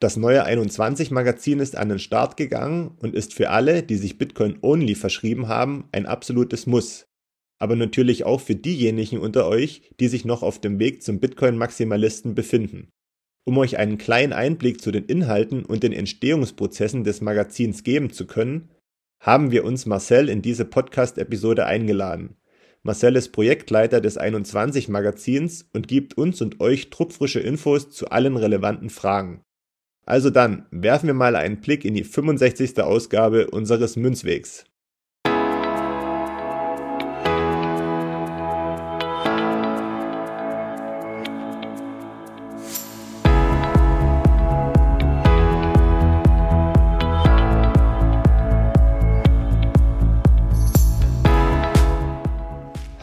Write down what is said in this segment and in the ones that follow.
Das neue 21-Magazin ist an den Start gegangen und ist für alle, die sich Bitcoin-only verschrieben haben, ein absolutes Muss. Aber natürlich auch für diejenigen unter euch, die sich noch auf dem Weg zum Bitcoin-Maximalisten befinden. Um euch einen kleinen Einblick zu den Inhalten und den Entstehungsprozessen des Magazins geben zu können, haben wir uns Marcel in diese Podcast-Episode eingeladen. Marcel ist Projektleiter des 21 Magazins und gibt uns und euch druckfrische Infos zu allen relevanten Fragen. Also dann, werfen wir mal einen Blick in die 65. Ausgabe unseres Münzwegs.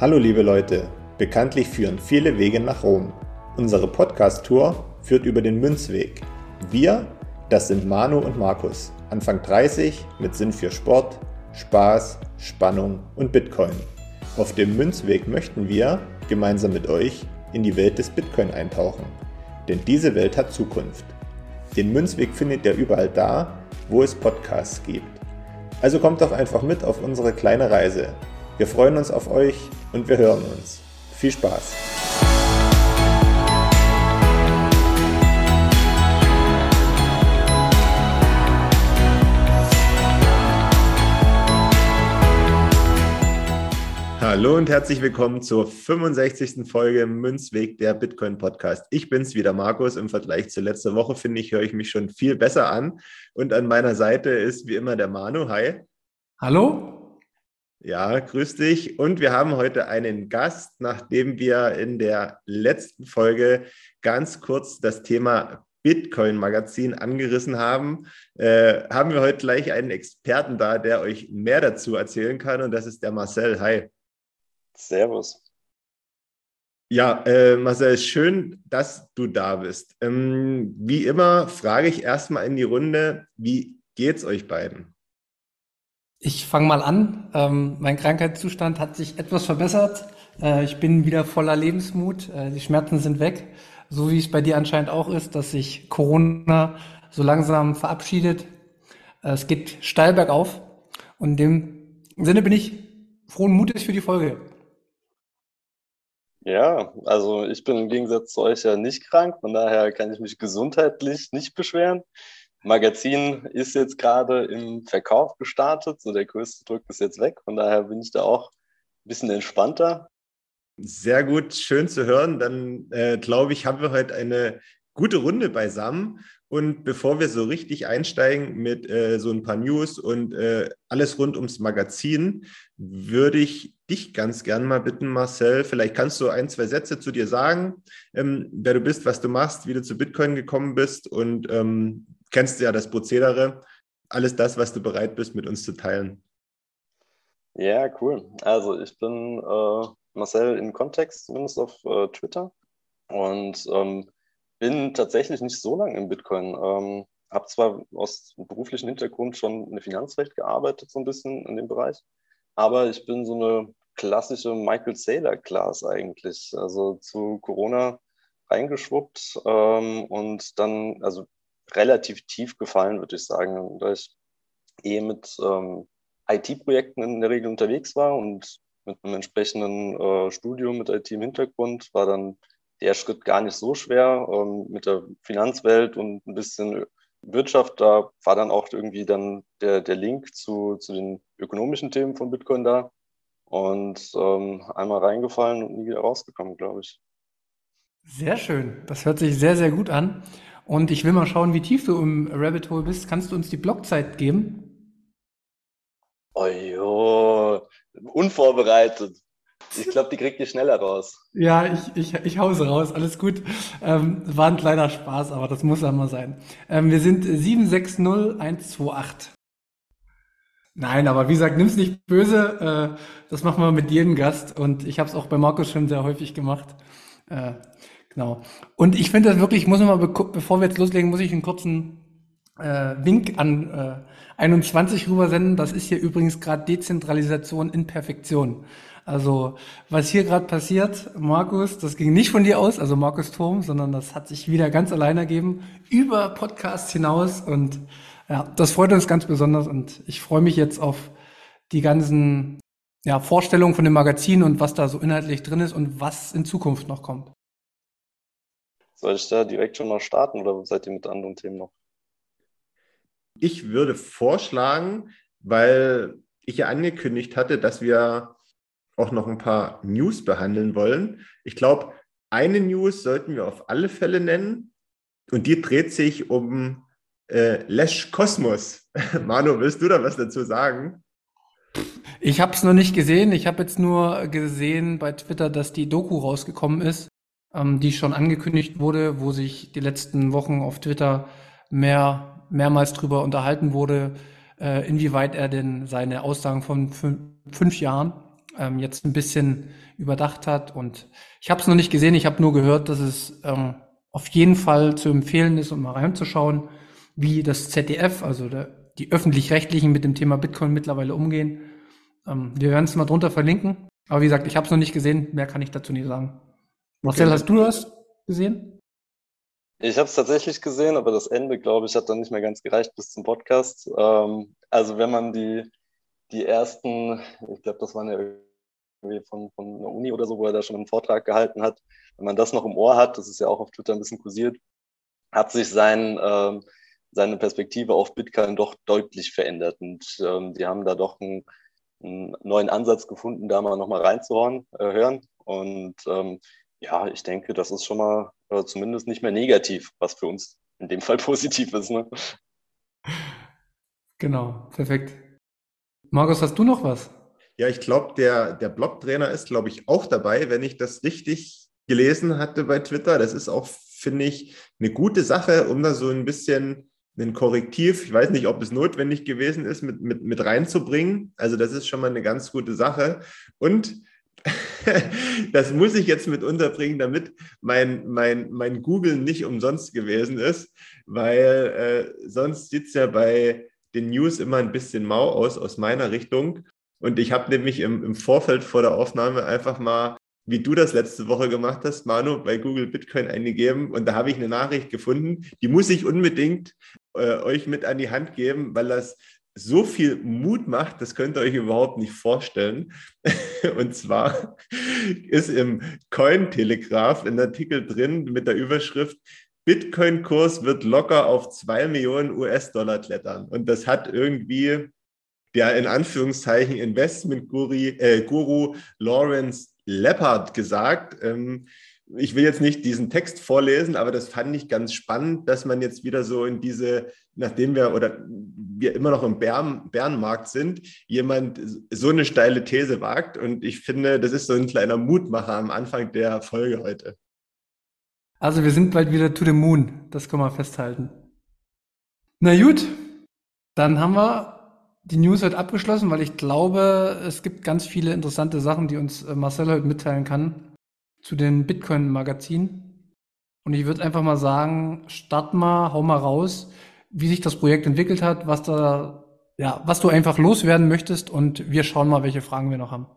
Hallo liebe Leute, bekanntlich führen viele Wege nach Rom. Unsere Podcast-Tour führt über den Münzweg. Wir, das sind Manu und Markus, Anfang 30 mit Sinn für Sport, Spaß, Spannung und Bitcoin. Auf dem Münzweg möchten wir, gemeinsam mit euch, in die Welt des Bitcoin eintauchen. Denn diese Welt hat Zukunft. Den Münzweg findet ihr überall da, wo es Podcasts gibt. Also kommt doch einfach mit auf unsere kleine Reise. Wir freuen uns auf euch und wir hören uns. Viel Spaß! Hallo und herzlich willkommen zur 65. Folge Münzweg der Bitcoin Podcast. Ich bin's wieder, Markus. Im Vergleich zur letzten Woche finde ich, höre ich mich schon viel besser an. Und an meiner Seite ist wie immer der Manu. Hi. Hallo. Ja, grüß dich. Und wir haben heute einen Gast, nachdem wir in der letzten Folge ganz kurz das Thema Bitcoin-Magazin angerissen haben, äh, haben wir heute gleich einen Experten da, der euch mehr dazu erzählen kann. Und das ist der Marcel. Hi. Servus. Ja, äh, Marcel, schön, dass du da bist. Ähm, wie immer frage ich erstmal in die Runde, wie geht's euch beiden? Ich fange mal an. Ähm, mein Krankheitszustand hat sich etwas verbessert. Äh, ich bin wieder voller Lebensmut. Äh, die Schmerzen sind weg. So wie es bei dir anscheinend auch ist, dass sich Corona so langsam verabschiedet. Äh, es geht steil bergauf. Und in dem Sinne bin ich frohen Mutes für die Folge. Ja, also ich bin im Gegensatz zu euch ja nicht krank, von daher kann ich mich gesundheitlich nicht beschweren. Magazin ist jetzt gerade im Verkauf gestartet, so der größte Druck ist jetzt weg. Von daher bin ich da auch ein bisschen entspannter. Sehr gut, schön zu hören. Dann äh, glaube ich, haben wir heute eine gute Runde beisammen. Und bevor wir so richtig einsteigen mit äh, so ein paar News und äh, alles rund ums Magazin, würde ich dich ganz gern mal bitten, Marcel. Vielleicht kannst du ein, zwei Sätze zu dir sagen, ähm, wer du bist, was du machst, wie du zu Bitcoin gekommen bist und ähm, kennst ja das Prozedere. Alles das, was du bereit bist, mit uns zu teilen. Ja, cool. Also ich bin äh, Marcel in Kontext, zumindest auf äh, Twitter. Und ähm, bin tatsächlich nicht so lange im Bitcoin. Ähm, habe zwar aus beruflichem Hintergrund schon in der Finanzwelt gearbeitet, so ein bisschen in dem Bereich, aber ich bin so eine klassische Michael Saylor-Class eigentlich. Also zu Corona reingeschwuppt ähm, und dann, also relativ tief gefallen, würde ich sagen, da ich eh mit ähm, IT-Projekten in der Regel unterwegs war und mit einem entsprechenden äh, Studium mit IT im Hintergrund war dann der Schritt gar nicht so schwer ähm, mit der Finanzwelt und ein bisschen Wirtschaft. Da war dann auch irgendwie dann der, der Link zu, zu den ökonomischen Themen von Bitcoin da und ähm, einmal reingefallen und nie wieder rausgekommen, glaube ich. Sehr schön. Das hört sich sehr, sehr gut an. Und ich will mal schauen, wie tief du im Rabbit Hole bist. Kannst du uns die Blockzeit geben? Oh jo, unvorbereitet. Ich glaube, die kriegt ihr schneller raus. Ja, ich, ich, ich hause raus, alles gut. Ähm, war ein kleiner Spaß, aber das muss einmal sein. Ähm, wir sind 760128. Nein, aber wie gesagt, nimm's nicht böse. Äh, das machen wir mit jedem Gast und ich habe es auch bei Markus schon sehr häufig gemacht. Äh, Genau. Und ich finde das wirklich, ich muss noch mal, bevor wir jetzt loslegen, muss ich einen kurzen äh, Wink an äh, 21 rübersenden. Das ist hier übrigens gerade Dezentralisation in Perfektion. Also, was hier gerade passiert, Markus, das ging nicht von dir aus, also Markus Turm, sondern das hat sich wieder ganz allein ergeben, über Podcasts hinaus. Und ja, das freut uns ganz besonders. Und ich freue mich jetzt auf die ganzen ja, Vorstellungen von dem Magazin und was da so inhaltlich drin ist und was in Zukunft noch kommt. Soll ich da direkt schon mal starten oder seid ihr mit anderen Themen noch? Ich würde vorschlagen, weil ich ja angekündigt hatte, dass wir auch noch ein paar News behandeln wollen. Ich glaube, eine News sollten wir auf alle Fälle nennen und die dreht sich um äh, Lesch Kosmos. Manu, willst du da was dazu sagen? Ich habe es noch nicht gesehen. Ich habe jetzt nur gesehen bei Twitter, dass die Doku rausgekommen ist, ähm, die schon angekündigt wurde, wo sich die letzten Wochen auf Twitter mehr, mehrmals drüber unterhalten wurde, äh, inwieweit er denn seine Aussagen von fünf, fünf Jahren ähm, jetzt ein bisschen überdacht hat. Und ich habe es noch nicht gesehen, ich habe nur gehört, dass es ähm, auf jeden Fall zu empfehlen ist, um mal reinzuschauen, wie das ZDF, also der, die öffentlich-rechtlichen mit dem Thema Bitcoin mittlerweile umgehen. Ähm, wir werden es mal drunter verlinken. Aber wie gesagt, ich habe es noch nicht gesehen, mehr kann ich dazu nicht sagen. Marcel, hast du das gesehen? Ich habe es tatsächlich gesehen, aber das Ende, glaube ich, hat dann nicht mehr ganz gereicht bis zum Podcast. Ähm, also wenn man die, die ersten, ich glaube, das waren ja von, von einer Uni oder so, wo er da schon einen Vortrag gehalten hat, wenn man das noch im Ohr hat, das ist ja auch auf Twitter ein bisschen kursiert, hat sich sein, ähm, seine Perspektive auf Bitcoin doch deutlich verändert. Und ähm, die haben da doch einen, einen neuen Ansatz gefunden, da mal nochmal reinzuhören. Äh, hören. Und ähm, ja, ich denke, das ist schon mal äh, zumindest nicht mehr negativ, was für uns in dem Fall positiv ist. Ne? Genau, perfekt. Markus, hast du noch was? Ja, ich glaube, der, der Blogtrainer ist, glaube ich, auch dabei, wenn ich das richtig gelesen hatte bei Twitter. Das ist auch, finde ich, eine gute Sache, um da so ein bisschen ein Korrektiv, ich weiß nicht, ob es notwendig gewesen ist, mit, mit, mit reinzubringen. Also das ist schon mal eine ganz gute Sache. Und das muss ich jetzt mit unterbringen, damit mein, mein, mein Google nicht umsonst gewesen ist, weil äh, sonst sieht es ja bei den News immer ein bisschen mau aus, aus meiner Richtung. Und ich habe nämlich im, im Vorfeld vor der Aufnahme einfach mal, wie du das letzte Woche gemacht hast, Manu, bei Google Bitcoin eingegeben. Und da habe ich eine Nachricht gefunden, die muss ich unbedingt äh, euch mit an die Hand geben, weil das so viel Mut macht, das könnt ihr euch überhaupt nicht vorstellen. Und zwar ist im Coin-Telegraph ein Artikel drin mit der Überschrift Bitcoin-Kurs wird locker auf 2 Millionen US-Dollar klettern. Und das hat irgendwie der in Anführungszeichen Investment-Guru äh, Lawrence Leppard gesagt. Ähm, ich will jetzt nicht diesen Text vorlesen, aber das fand ich ganz spannend, dass man jetzt wieder so in diese, nachdem wir oder wir immer noch im Bären, Bärenmarkt sind, jemand so eine steile These wagt. Und ich finde, das ist so ein kleiner Mutmacher am Anfang der Folge heute. Also wir sind bald wieder to the moon, das können wir festhalten. Na gut, dann haben wir die News heute abgeschlossen, weil ich glaube, es gibt ganz viele interessante Sachen, die uns äh, Marcel heute mitteilen kann zu den Bitcoin-Magazinen. Und ich würde einfach mal sagen, start mal, hau mal raus, wie sich das Projekt entwickelt hat, was da, ja, was du einfach loswerden möchtest und wir schauen mal, welche Fragen wir noch haben.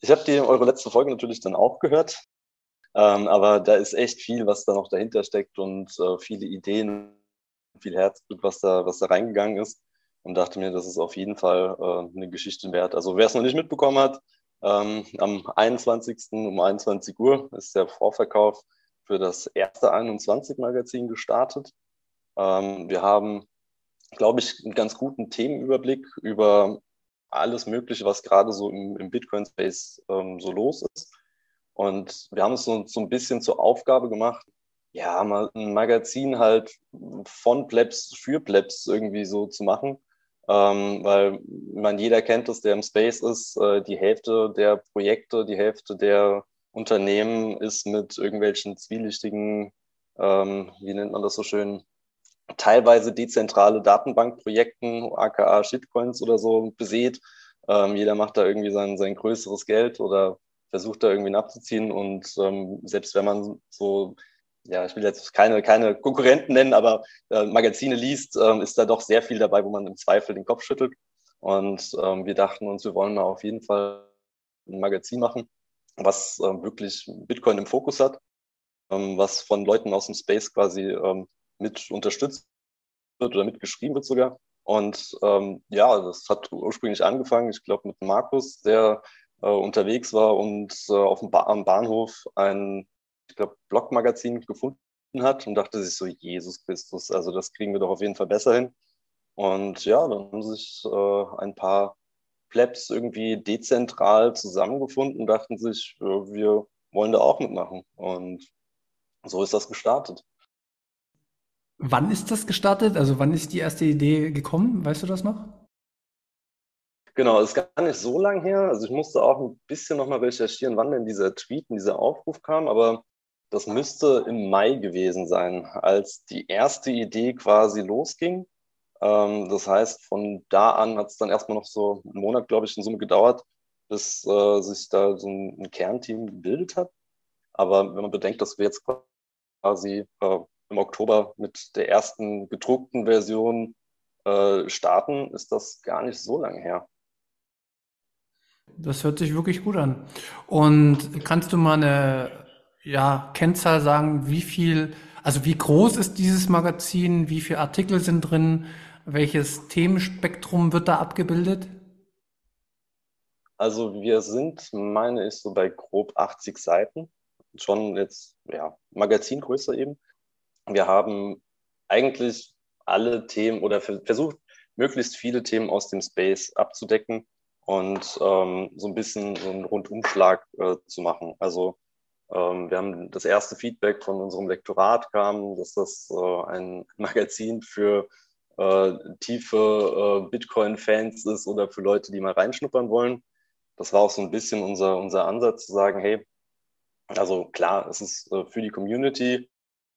Ich habe die eure letzte Folge natürlich dann auch gehört, ähm, aber da ist echt viel, was da noch dahinter steckt und äh, viele Ideen, viel Herzblut, was da, was da reingegangen ist und dachte mir, das ist auf jeden Fall äh, eine Geschichte wert. Also wer es noch nicht mitbekommen hat, ähm, am 21. um 21 Uhr ist der Vorverkauf für das erste 21 Magazin gestartet. Ähm, wir haben, glaube ich, einen ganz guten Themenüberblick über alles Mögliche, was gerade so im, im Bitcoin-Space ähm, so los ist. Und wir haben es so, so ein bisschen zur Aufgabe gemacht, ja, mal ein Magazin halt von Plebs für Plebs irgendwie so zu machen ähm, weil man jeder kennt es, der im Space ist, äh, die Hälfte der Projekte, die Hälfte der Unternehmen ist mit irgendwelchen zwielichtigen, ähm, wie nennt man das so schön, teilweise dezentrale Datenbankprojekten, aka Shitcoins oder so, besät. Ähm, jeder macht da irgendwie sein, sein größeres Geld oder versucht da irgendwie abzuziehen. Und ähm, selbst wenn man so ja, ich will jetzt keine, keine Konkurrenten nennen, aber äh, Magazine liest, ähm, ist da doch sehr viel dabei, wo man im Zweifel den Kopf schüttelt. Und ähm, wir dachten uns, wir wollen auf jeden Fall ein Magazin machen, was äh, wirklich Bitcoin im Fokus hat, ähm, was von Leuten aus dem Space quasi ähm, mit unterstützt wird oder mitgeschrieben wird sogar. Und ähm, ja, das hat ursprünglich angefangen, ich glaube, mit Markus, der äh, unterwegs war und äh, auf dem ba am Bahnhof ein, ich glaube, Blogmagazin gefunden hat und dachte sich so, Jesus Christus, also das kriegen wir doch auf jeden Fall besser hin. Und ja, dann haben sich äh, ein paar Plebs irgendwie dezentral zusammengefunden und dachten sich, äh, wir wollen da auch mitmachen. Und so ist das gestartet. Wann ist das gestartet? Also wann ist die erste Idee gekommen? Weißt du das noch? Genau, ist gar nicht so lang her. Also ich musste auch ein bisschen nochmal recherchieren, wann denn dieser Tweet, dieser Aufruf kam, aber das müsste im Mai gewesen sein, als die erste Idee quasi losging. Ähm, das heißt, von da an hat es dann erstmal noch so einen Monat, glaube ich, in Summe gedauert, bis äh, sich da so ein, ein, Kernteam gebildet hat. Aber wenn man bedenkt, dass wir jetzt quasi äh, im Oktober mit der ersten gedruckten Version äh, starten, ist das gar nicht so lange her. Das hört sich wirklich gut an. Und kannst du mal eine ja, Kennzahl sagen, wie viel, also wie groß ist dieses Magazin, wie viele Artikel sind drin, welches Themenspektrum wird da abgebildet? Also wir sind, meine ich, so bei grob 80 Seiten. Schon jetzt, ja, Magazingröße eben. Wir haben eigentlich alle Themen oder versucht, möglichst viele Themen aus dem Space abzudecken und ähm, so ein bisschen so einen Rundumschlag äh, zu machen. Also wir haben das erste Feedback von unserem Lektorat kam, dass das äh, ein Magazin für äh, tiefe äh, Bitcoin-Fans ist oder für Leute, die mal reinschnuppern wollen. Das war auch so ein bisschen unser, unser Ansatz zu sagen, hey, also klar, es ist für die Community,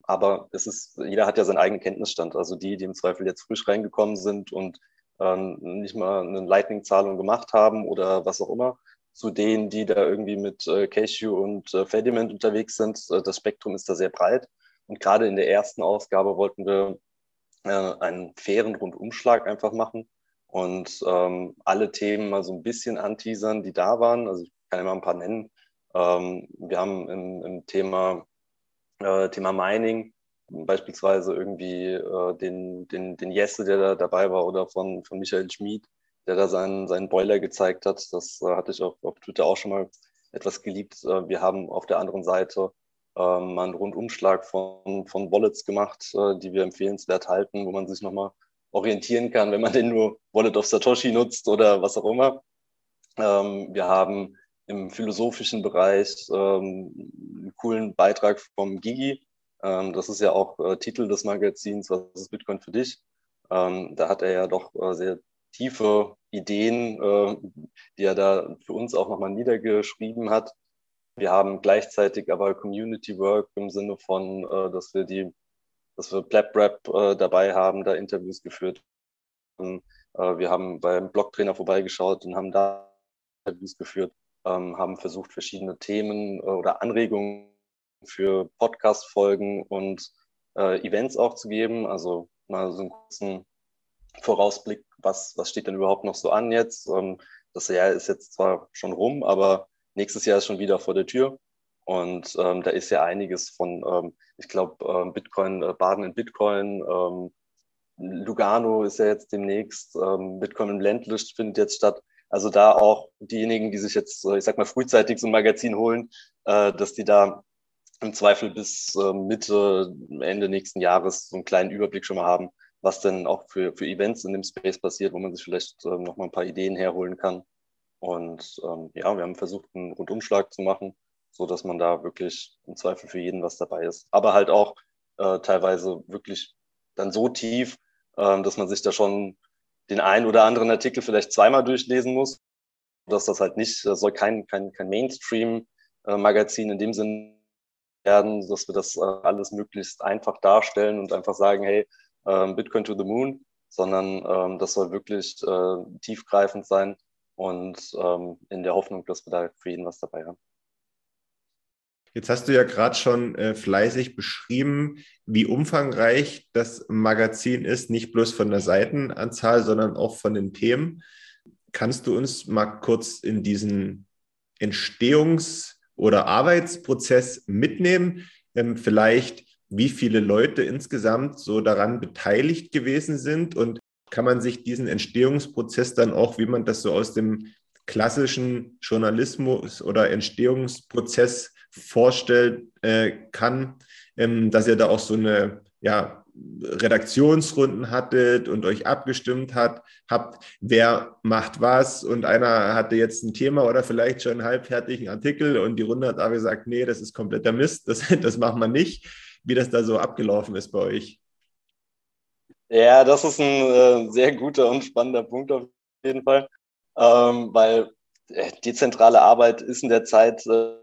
aber es ist, jeder hat ja seinen eigenen Kenntnisstand. Also die, die im Zweifel jetzt frisch reingekommen sind und ähm, nicht mal eine Lightning-Zahlung gemacht haben oder was auch immer, zu denen, die da irgendwie mit äh, Cashew und äh, Fediment unterwegs sind. Äh, das Spektrum ist da sehr breit. Und gerade in der ersten Ausgabe wollten wir äh, einen fairen Rundumschlag einfach machen und ähm, alle Themen mal so ein bisschen anteasern, die da waren. Also ich kann mal ein paar nennen. Ähm, wir haben im, im Thema, äh, Thema Mining beispielsweise irgendwie äh, den, den, den Jesse, der da dabei war, oder von, von Michael Schmid, der da seinen, seinen Boiler gezeigt hat. Das äh, hatte ich auf, auf Twitter auch schon mal etwas geliebt. Äh, wir haben auf der anderen Seite ähm, mal einen Rundumschlag von, von Wallets gemacht, äh, die wir empfehlenswert halten, wo man sich nochmal orientieren kann, wenn man den nur Wallet of Satoshi nutzt oder was auch immer. Ähm, wir haben im philosophischen Bereich ähm, einen coolen Beitrag vom Gigi. Ähm, das ist ja auch äh, Titel des Magazins, was ist Bitcoin für dich? Ähm, da hat er ja doch äh, sehr tiefe Ideen, äh, die er da für uns auch nochmal niedergeschrieben hat. Wir haben gleichzeitig aber Community Work im Sinne von, äh, dass wir die, dass wir Plap Rap äh, dabei haben, da Interviews geführt haben. Wir haben beim Blogtrainer vorbeigeschaut und haben da Interviews geführt, ähm, haben versucht, verschiedene Themen oder Anregungen für Podcast-Folgen und Events auch zu geben. Also mal so einen kurzen Vorausblick, was, was steht denn überhaupt noch so an jetzt? Ähm, das Jahr ist jetzt zwar schon rum, aber nächstes Jahr ist schon wieder vor der Tür. Und ähm, da ist ja einiges von, ähm, ich glaube, ähm, Bitcoin, äh, Baden in Bitcoin, ähm, Lugano ist ja jetzt demnächst, ähm, Bitcoin im Ländlicht findet jetzt statt. Also da auch diejenigen, die sich jetzt, äh, ich sag mal, frühzeitig so ein Magazin holen, äh, dass die da im Zweifel bis äh, Mitte, Ende nächsten Jahres so einen kleinen Überblick schon mal haben, was denn auch für, für Events in dem Space passiert, wo man sich vielleicht ähm, noch mal ein paar Ideen herholen kann. Und ähm, ja, wir haben versucht, einen Rundumschlag zu machen, so dass man da wirklich im Zweifel für jeden was dabei ist. Aber halt auch äh, teilweise wirklich dann so tief, äh, dass man sich da schon den einen oder anderen Artikel vielleicht zweimal durchlesen muss. Dass das halt nicht, das soll kein, kein, kein Mainstream-Magazin in dem Sinn werden, dass wir das äh, alles möglichst einfach darstellen und einfach sagen, hey, ähm, Bitcoin to the Moon, sondern ähm, das soll wirklich äh, tiefgreifend sein und ähm, in der Hoffnung, dass wir da für jeden was dabei haben. Jetzt hast du ja gerade schon äh, fleißig beschrieben, wie umfangreich das Magazin ist, nicht bloß von der Seitenanzahl, sondern auch von den Themen. Kannst du uns mal kurz in diesen Entstehungs- oder Arbeitsprozess mitnehmen? Ähm, vielleicht, wie viele Leute insgesamt so daran beteiligt gewesen sind und kann man sich diesen Entstehungsprozess dann auch, wie man das so aus dem klassischen Journalismus oder Entstehungsprozess vorstellen äh, kann, ähm, dass ihr da auch so eine ja, Redaktionsrunden hattet und euch abgestimmt hat, habt, wer macht was und einer hatte jetzt ein Thema oder vielleicht schon einen halbfertigen Artikel und die Runde hat aber gesagt, nee, das ist kompletter Mist, das, das macht man nicht, wie das da so abgelaufen ist bei euch. Ja, das ist ein äh, sehr guter und spannender Punkt auf jeden Fall, ähm, weil äh, dezentrale Arbeit ist in der Zeit äh,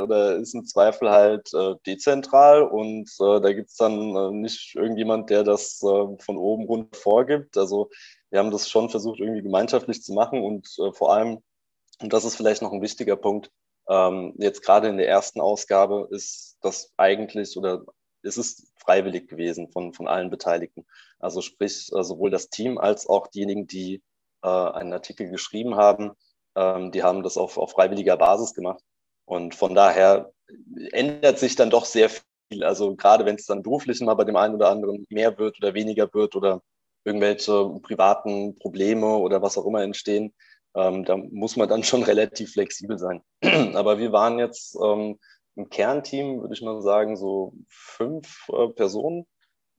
oder ist im Zweifel halt äh, dezentral und äh, da gibt's dann äh, nicht irgendjemand, der das äh, von oben rund vorgibt. Also wir haben das schon versucht, irgendwie gemeinschaftlich zu machen und äh, vor allem, und das ist vielleicht noch ein wichtiger Punkt, ähm, jetzt gerade in der ersten Ausgabe ist das eigentlich oder es ist freiwillig gewesen von, von allen Beteiligten. Also sprich, äh, sowohl das Team als auch diejenigen, die äh, einen Artikel geschrieben haben, ähm, die haben das auf, auf freiwilliger Basis gemacht. Und von daher ändert sich dann doch sehr viel. Also gerade wenn es dann beruflich mal bei dem einen oder anderen mehr wird oder weniger wird oder irgendwelche privaten Probleme oder was auch immer entstehen, ähm, da muss man dann schon relativ flexibel sein. Aber wir waren jetzt ähm, im Kernteam, würde ich mal sagen, so fünf äh, Personen,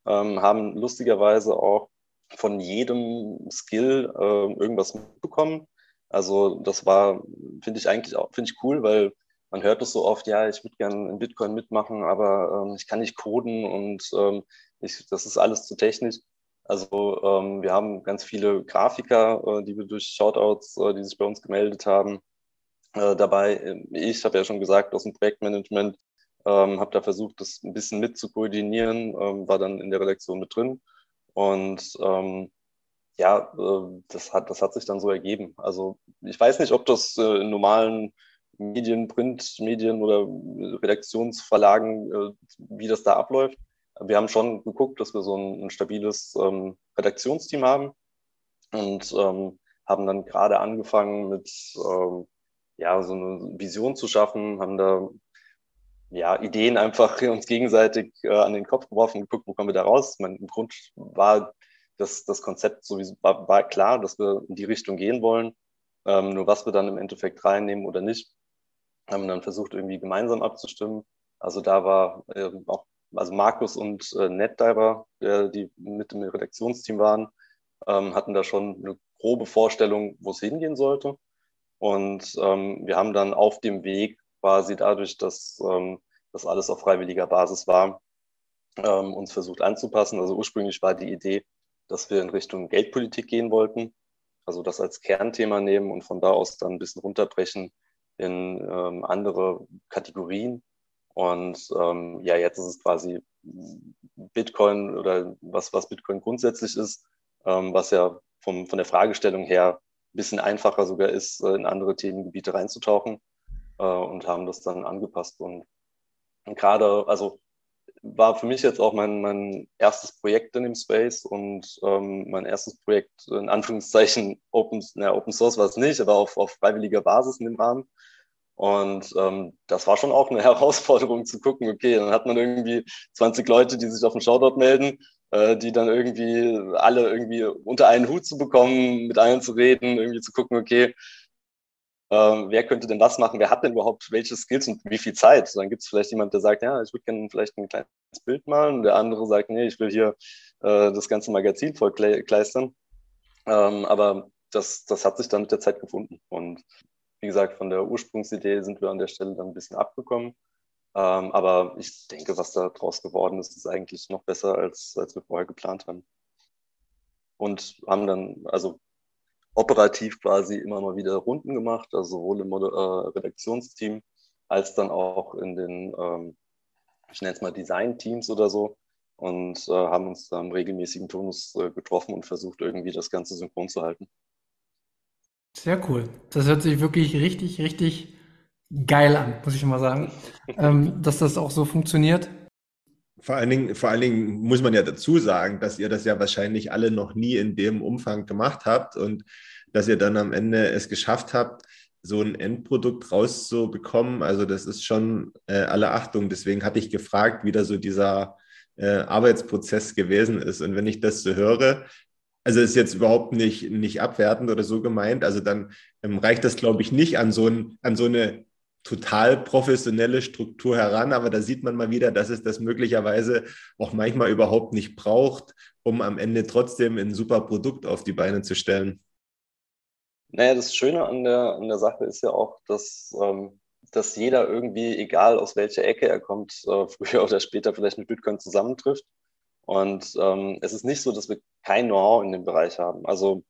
ähm, haben lustigerweise auch von jedem Skill äh, irgendwas mitbekommen. Also das war, finde ich eigentlich auch, finde ich cool, weil man hört es so oft, ja, ich würde gerne in Bitcoin mitmachen, aber ähm, ich kann nicht coden und ähm, ich, das ist alles zu technisch. Also ähm, wir haben ganz viele Grafiker, äh, die wir durch Shoutouts, äh, die sich bei uns gemeldet haben, äh, dabei. Ich habe ja schon gesagt, aus dem Projektmanagement ähm, habe da versucht, das ein bisschen mit zu koordinieren, ähm, war dann in der Redaktion mit drin und ähm, ja, äh, das hat das hat sich dann so ergeben. Also ich weiß nicht, ob das äh, in normalen Medien, Printmedien oder Redaktionsverlagen, äh, wie das da abläuft. Wir haben schon geguckt, dass wir so ein, ein stabiles ähm, Redaktionsteam haben und ähm, haben dann gerade angefangen mit ähm, ja so eine Vision zu schaffen, haben da ja Ideen einfach uns gegenseitig äh, an den Kopf geworfen, geguckt, wo kommen wir da raus. Mein, Im Grund war das, das Konzept sowieso war, war klar, dass wir in die Richtung gehen wollen. Ähm, nur was wir dann im Endeffekt reinnehmen oder nicht, haben dann versucht, irgendwie gemeinsam abzustimmen. Also da war äh, auch, also Markus und äh, NetDiver, der, die mit dem Redaktionsteam waren, ähm, hatten da schon eine grobe Vorstellung, wo es hingehen sollte. Und ähm, wir haben dann auf dem Weg quasi dadurch, dass ähm, das alles auf freiwilliger Basis war, ähm, uns versucht anzupassen. Also ursprünglich war die Idee, dass wir in Richtung Geldpolitik gehen wollten, also das als Kernthema nehmen und von da aus dann ein bisschen runterbrechen in ähm, andere Kategorien. Und ähm, ja, jetzt ist es quasi Bitcoin oder was, was Bitcoin grundsätzlich ist, ähm, was ja vom, von der Fragestellung her bisschen einfacher sogar ist, äh, in andere Themengebiete reinzutauchen äh, und haben das dann angepasst. Und, gerade, also war für mich jetzt auch mein, mein erstes Projekt in dem Space und ähm, mein erstes Projekt in Anführungszeichen Open, na, Open Source war es nicht, aber auf, auf freiwilliger Basis in dem Rahmen. Und ähm, das war schon auch eine Herausforderung zu gucken, okay, dann hat man irgendwie 20 Leute, die sich auf den Shoutout melden, die dann irgendwie alle irgendwie unter einen Hut zu bekommen, mit allen zu reden, irgendwie zu gucken, okay, ähm, wer könnte denn was machen, wer hat denn überhaupt welche Skills und wie viel Zeit. Dann gibt es vielleicht jemand, der sagt, ja, ich würde gerne vielleicht ein kleines Bild malen und der andere sagt, nee, ich will hier äh, das ganze Magazin voll kleistern. Ähm, aber das, das hat sich dann mit der Zeit gefunden. Und wie gesagt, von der Ursprungsidee sind wir an der Stelle dann ein bisschen abgekommen. Ähm, aber ich denke, was da draus geworden ist, ist eigentlich noch besser, als, als wir vorher geplant haben. Und haben dann, also operativ quasi immer mal wieder Runden gemacht, also sowohl im äh, Redaktionsteam als dann auch in den, ähm, ich nenne es mal Design-Teams oder so und äh, haben uns da im regelmäßigen Tonus äh, getroffen und versucht, irgendwie das Ganze synchron zu halten. Sehr cool. Das hört sich wirklich richtig, richtig geil an, muss ich mal sagen, ähm, dass das auch so funktioniert. Vor allen, Dingen, vor allen Dingen muss man ja dazu sagen, dass ihr das ja wahrscheinlich alle noch nie in dem Umfang gemacht habt und dass ihr dann am Ende es geschafft habt, so ein Endprodukt rauszubekommen, also das ist schon äh, alle Achtung. Deswegen hatte ich gefragt, wie da so dieser äh, Arbeitsprozess gewesen ist. Und wenn ich das so höre, also ist jetzt überhaupt nicht, nicht abwertend oder so gemeint, also dann ähm, reicht das, glaube ich, nicht an so, ein, an so eine total professionelle Struktur heran, aber da sieht man mal wieder, dass es das möglicherweise auch manchmal überhaupt nicht braucht, um am Ende trotzdem ein super Produkt auf die Beine zu stellen. Naja, das Schöne an der, an der Sache ist ja auch, dass, ähm, dass jeder irgendwie, egal aus welcher Ecke er kommt, äh, früher oder später vielleicht mit Bitcoin zusammentrifft. Und ähm, es ist nicht so, dass wir kein Know-how in dem Bereich haben. Also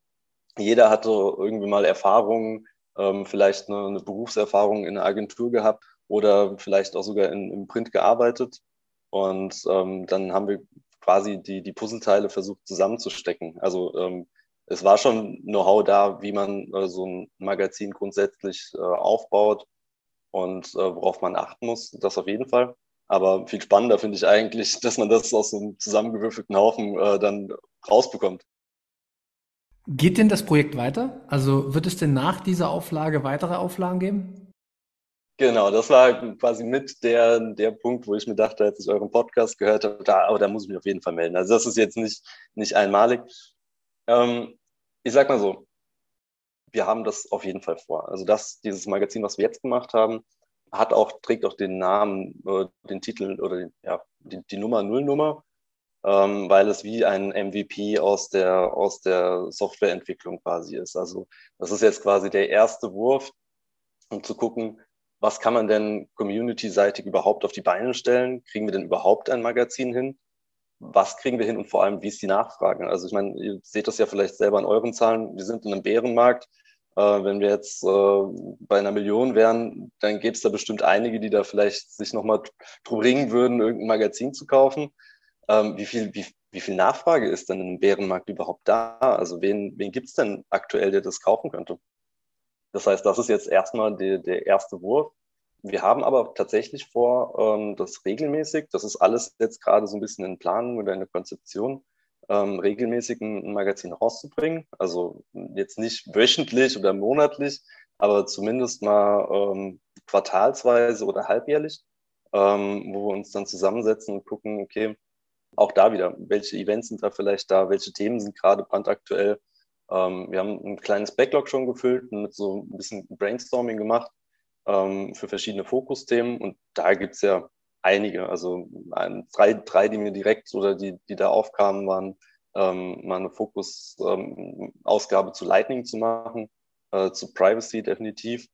jeder hatte irgendwie mal Erfahrungen, ähm, vielleicht eine, eine, Berufserfahrung in einer Agentur gehabt oder vielleicht auch sogar in, im Print gearbeitet. Und ähm, dann haben wir quasi die, die Puzzleteile versucht zusammenzustecken. Also ähm, es war schon Know-how da, wie man äh, so ein Magazin grundsätzlich äh, aufbaut und äh, worauf man achten muss. Das auf jeden Fall. Aber viel spannender finde ich eigentlich, dass man das aus so einem zusammengewürfelten Haufen äh, dann rausbekommt. Geht denn das Projekt weiter? Also wird es denn nach dieser Auflage weitere Auflagen geben? Genau, das war quasi mit der, der Punkt, wo ich mir dachte, als ich euren Podcast gehört habe, da, aber da muss ich mich auf jeden Fall melden. Also das ist jetzt nicht, nicht einmalig. Ähm, ich sag mal so, wir haben das auf jeden Fall vor. Also das, dieses Magazin, was wir jetzt gemacht haben, hat auch, trägt auch den Namen, äh, den Titel oder den, ja, die, die Nummer Nullnummer ähm, weil es wie ein MVP aus der, aus der Softwareentwicklung quasi ist. Also das ist jetzt quasi der erste Wurf, um zu gucken, was kann man denn community-seitig überhaupt auf die Beine stellen? Kriegen wir denn überhaupt ein Magazin hin? Was kriegen wir hin und vor allem, wie ist die Nachfrage? Also ich meine, ihr seht das ja vielleicht selber an euren Zahlen. Wir sind in einem Bärenmarkt. Äh, wenn wir jetzt äh, bei einer Million wären, dann gäbe es da bestimmt einige, die da vielleicht sich nochmal drum ringen würden, irgendein Magazin zu kaufen ähm, wie, viel, wie, wie viel Nachfrage ist denn im Bärenmarkt überhaupt da? Also wen, wen gibt es denn aktuell, der das kaufen könnte? Das heißt, das ist jetzt erstmal die, der erste Wurf. Wir haben aber tatsächlich vor, ähm, das regelmäßig, das ist alles jetzt gerade so ein bisschen in Planung oder in der Konzeption, ähm, regelmäßig ein, Magazin rauszubringen. Also jetzt nicht wöchentlich oder monatlich, aber zumindest mal ähm, quartalsweise oder halbjährlich, ähm, wo wir uns dann zusammensetzen und gucken, okay, auch da wieder, welche Events sind da vielleicht da, welche Themen sind gerade brandaktuell. Ähm, wir haben ein kleines Backlog schon gefüllt und mit so ein bisschen Brainstorming gemacht ähm, für verschiedene Fokusthemen und da gibt es ja einige. Also ein, drei, drei, die mir direkt oder die, die da aufkamen, waren ähm, mal eine Fokus-Ausgabe ähm, zu Lightning zu machen, äh, zu Privacy definitiv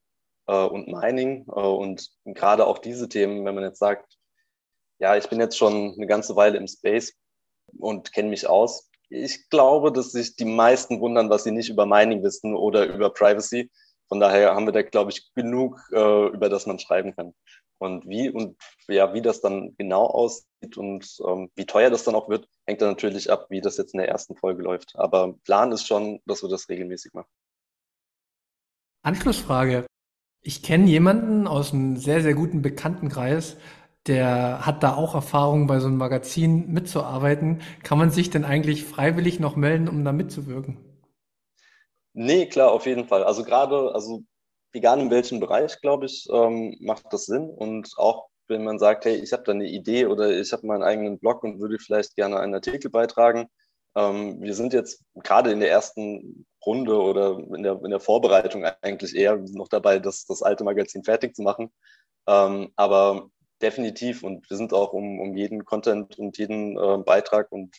äh, und Mining. Äh, und gerade auch diese Themen, wenn man jetzt sagt, ja, ich bin jetzt schon eine ganze Weile im Space und kenne mich aus. Ich glaube, dass sich die meisten wundern, was sie nicht über Mining wissen oder über Privacy. Von daher haben wir da, glaube ich, genug, äh, über das man schreiben kann. Und wie und ja, wie das dann genau aussieht und ähm, wie teuer das dann auch wird, hängt dann natürlich ab, wie das jetzt in der ersten Folge läuft. Aber Plan ist schon, dass wir das regelmäßig machen. Anschlussfrage. Ich kenne jemanden aus einem sehr, sehr guten Bekanntenkreis, der hat da auch Erfahrung, bei so einem Magazin mitzuarbeiten. Kann man sich denn eigentlich freiwillig noch melden, um da mitzuwirken? Nee, klar, auf jeden Fall. Also gerade, also egal in welchem Bereich, glaube ich, ähm, macht das Sinn. Und auch wenn man sagt, hey, ich habe da eine Idee oder ich habe meinen eigenen Blog und würde vielleicht gerne einen Artikel beitragen. Ähm, wir sind jetzt gerade in der ersten Runde oder in der, in der Vorbereitung eigentlich eher noch dabei, das, das alte Magazin fertig zu machen. Ähm, aber definitiv. Und wir sind auch um, um jeden Content und jeden äh, Beitrag und